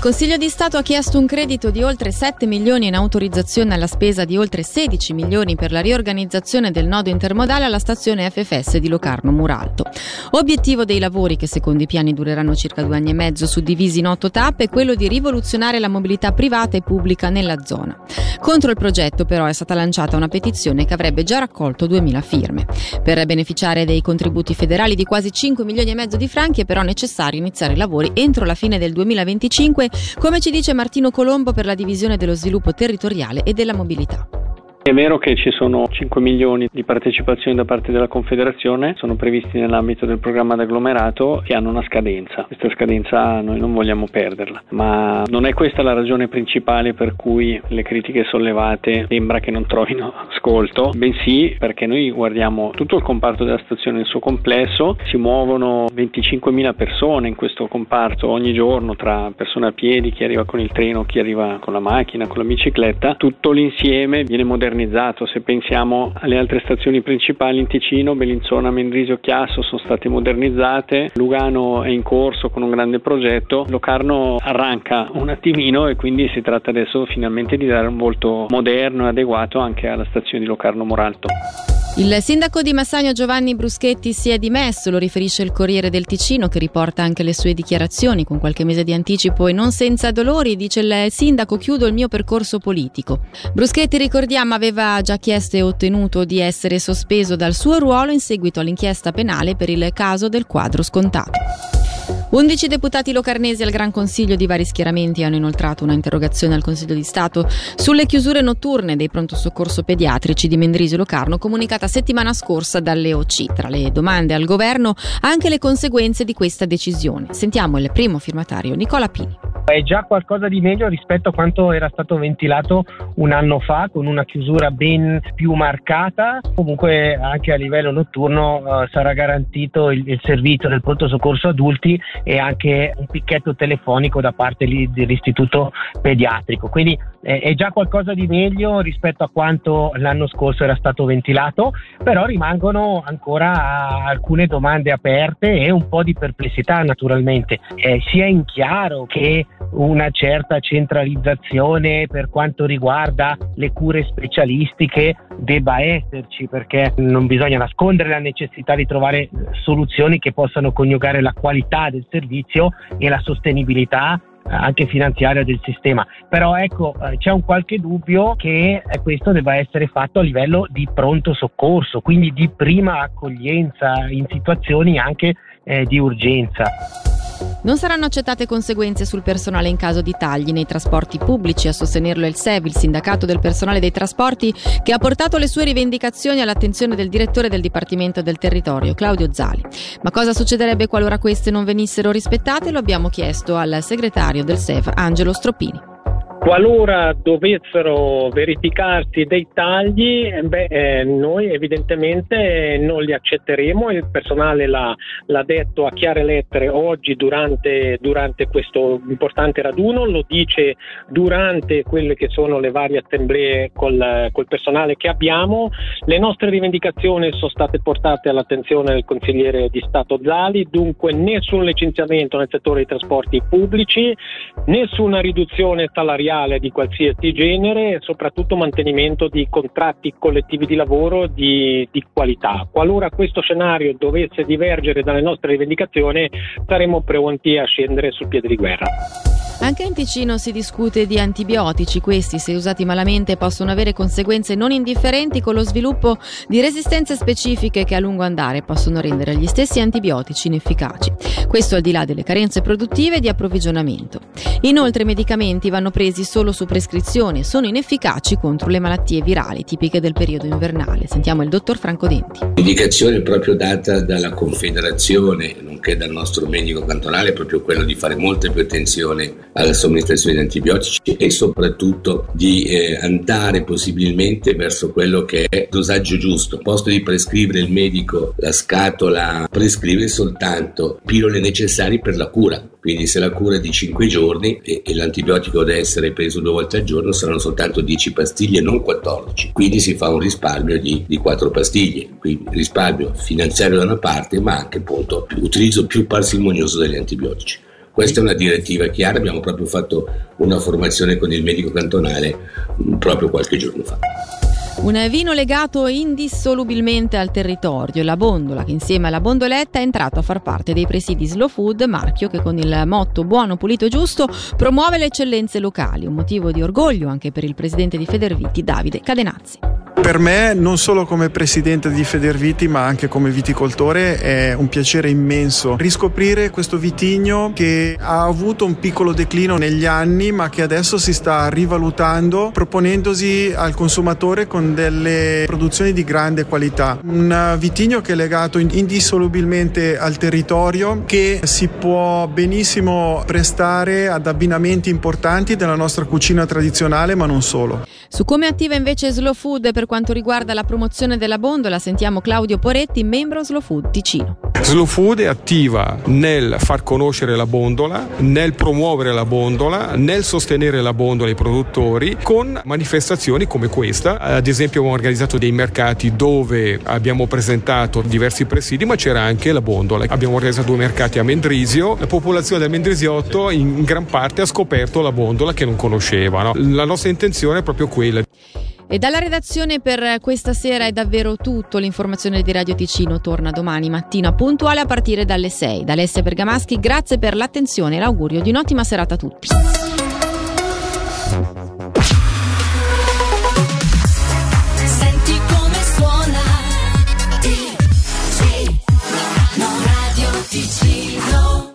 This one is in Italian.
Consiglio di Stato ha chiesto un credito di oltre 7 milioni in autorizzazione alla spesa di oltre 16 milioni per la riorganizzazione del nodo intermodale alla stazione FFS di Locarno Muralto. Obiettivo dei lavori, che secondo i piani dureranno circa due anni e mezzo, suddivisi in otto tappe, è quello di rivoluzionare la mobilità privata e pubblica nella zona. Contro il progetto però è stata lanciata una petizione che avrebbe già raccolto 2.000 firme. Per beneficiare dei contributi federali di quasi 5 milioni e mezzo di franchi è però necessario iniziare i lavori entro la fine del 2025 come ci dice Martino Colombo per la divisione dello sviluppo territoriale e della mobilità. È vero che ci sono 5 milioni di partecipazioni da parte della Confederazione, sono previsti nell'ambito del programma d'agglomerato che hanno una scadenza. Questa scadenza noi non vogliamo perderla, ma non è questa la ragione principale per cui le critiche sollevate sembra che non trovino ascolto, bensì perché noi guardiamo tutto il comparto della stazione nel suo complesso, si muovono 25.000 persone in questo comparto ogni giorno tra persone a piedi, chi arriva con il treno, chi arriva con la macchina, con la bicicletta, tutto l'insieme viene modernizzato modernizzato, se pensiamo alle altre stazioni principali in Ticino, Bellinzona, Mendrisio, Chiasso sono state modernizzate, Lugano è in corso con un grande progetto, Locarno arranca un attimino e quindi si tratta adesso finalmente di dare un volto moderno e adeguato anche alla stazione di Locarno Moralto. Il sindaco di Massagno Giovanni Bruschetti si è dimesso, lo riferisce il Corriere del Ticino che riporta anche le sue dichiarazioni con qualche mese di anticipo e non senza dolori, dice il sindaco chiudo il mio percorso politico. Bruschetti ricordiamo aveva già chiesto e ottenuto di essere sospeso dal suo ruolo in seguito all'inchiesta penale per il caso del quadro scontato. 11 deputati locarnesi al Gran Consiglio di vari schieramenti hanno inoltrato una interrogazione al Consiglio di Stato sulle chiusure notturne dei pronto soccorso pediatrici di Mendrisio Locarno comunicata settimana scorsa dall'EOC. Tra le domande al governo anche le conseguenze di questa decisione. Sentiamo il primo firmatario Nicola Pini. È già qualcosa di meglio rispetto a quanto era stato ventilato un anno fa con una chiusura ben più marcata. Comunque anche a livello notturno uh, sarà garantito il, il, servizio del pronto soccorso adulti e anche un picchetto telefonico da parte lì dell'istituto pediatrico. Quindi eh, è già qualcosa di meglio rispetto a quanto l'anno scorso era stato ventilato, però rimangono ancora alcune domande aperte e un po' di perplessità naturalmente. Eh, sia in chiaro che una certa centralizzazione per quanto riguarda le cure specialistiche debba esserci perché non bisogna nascondere la necessità di trovare soluzioni che possano coniugare la qualità del servizio e la sostenibilità anche finanziaria del sistema. Però ecco, eh, c'è un qualche dubbio che eh, questo debba essere fatto a livello di pronto soccorso, quindi di prima accoglienza in situazioni anche eh, di urgenza. Non saranno accettate conseguenze sul personale in caso di tagli nei trasporti pubblici, a sostenerlo il SEV, il sindacato del personale dei trasporti, che ha portato le sue rivendicazioni all'attenzione del direttore del Dipartimento del Territorio, Claudio Zali. Ma cosa succederebbe qualora queste non venissero rispettate? Lo abbiamo chiesto al segretario del SEV, Angelo Stroppini. Qualora dovessero verificarsi dei tagli, beh, eh, noi evidentemente non li accetteremo, il personale l'ha, l'ha detto a chiare lettere oggi durante, durante, questo importante raduno, lo dice durante quelle che sono le varie assemblee col, col personale che abbiamo. Le nostre rivendicazioni sono state portate all'attenzione del consigliere di Stato Zali, dunque nessun licenziamento nel settore dei trasporti pubblici, nessuna riduzione salariale salariale di qualsiasi genere e soprattutto mantenimento di contratti collettivi di lavoro di, di qualità. Qualora questo scenario dovesse divergere dalle nostre rivendicazioni saremo pronti a scendere sul piede di guerra. Anche in Ticino si discute di antibiotici. Questi, se usati malamente, possono avere conseguenze non indifferenti con lo sviluppo di resistenze specifiche che a lungo andare possono rendere gli stessi antibiotici inefficaci. Questo al di là delle carenze produttive e di approvvigionamento. Inoltre i medicamenti vanno presi solo su prescrizione sono inefficaci contro le malattie virali tipiche del periodo invernale. Sentiamo il dottor Franco Denti. L'indicazione proprio data dalla Confederazione, nonché dal nostro medico cantonale, è proprio quello di fare molta più attenzione alla somministrazione di antibiotici e soprattutto di eh, andare possibilmente verso quello che è il dosaggio giusto. Posto di prescrivere il medico la scatola, prescrive soltanto pillole necessarie per la cura. Quindi se la cura è di 5 giorni e, e, l'antibiotico deve essere preso due volte al giorno saranno soltanto 10 pastiglie, non 14. Quindi si fa un risparmio di, di 4 pastiglie. Quindi risparmio finanziario da una parte ma anche appunto utilizzo più parsimonioso degli antibiotici. Questa è una direttiva chiara, abbiamo proprio fatto una formazione con il medico cantonale mm, proprio qualche giorno fa. Un vino legato indissolubilmente al territorio, la Bondola, che insieme alla Bondoletta è entrato a far parte dei presidi Slow Food, marchio che con il motto buono, pulito e giusto promuove le eccellenze locali, un motivo di orgoglio anche per il presidente di Federviti, Davide Cadenazzi. Per me, non solo come presidente di Federviti, ma anche come viticoltore, è un piacere immenso riscoprire questo vitigno che ha avuto un piccolo declino negli anni, ma che adesso si sta rivalutando, proponendosi al consumatore con delle produzioni di grande qualità. Un vitigno che è legato indissolubilmente al territorio, che si può benissimo prestare ad abbinamenti importanti della nostra cucina tradizionale, ma non solo. Su come attiva invece Slow Food per quanto riguarda la promozione della bondola sentiamo Claudio Poretti, membro Slow Food Ticino. Slow Food è attiva nel far conoscere la bondola, nel promuovere la bondola, nel sostenere la bondola ai produttori con manifestazioni come questa. Ad esempio abbiamo organizzato dei mercati dove abbiamo presentato diversi presidi, ma c'era anche la bondola. Abbiamo organizzato due mercati a Mendrisio. La popolazione del Mendrisiotto in gran parte ha scoperto la bondola che non conosceva. No? La nostra intenzione è proprio quella. E dalla redazione per questa sera è davvero tutto. L'informazione di Radio Ticino torna domani mattina puntuale a partire dalle 6. Da Alessia Bergamaschi, grazie per l'attenzione e l'augurio di un'ottima serata a tutti.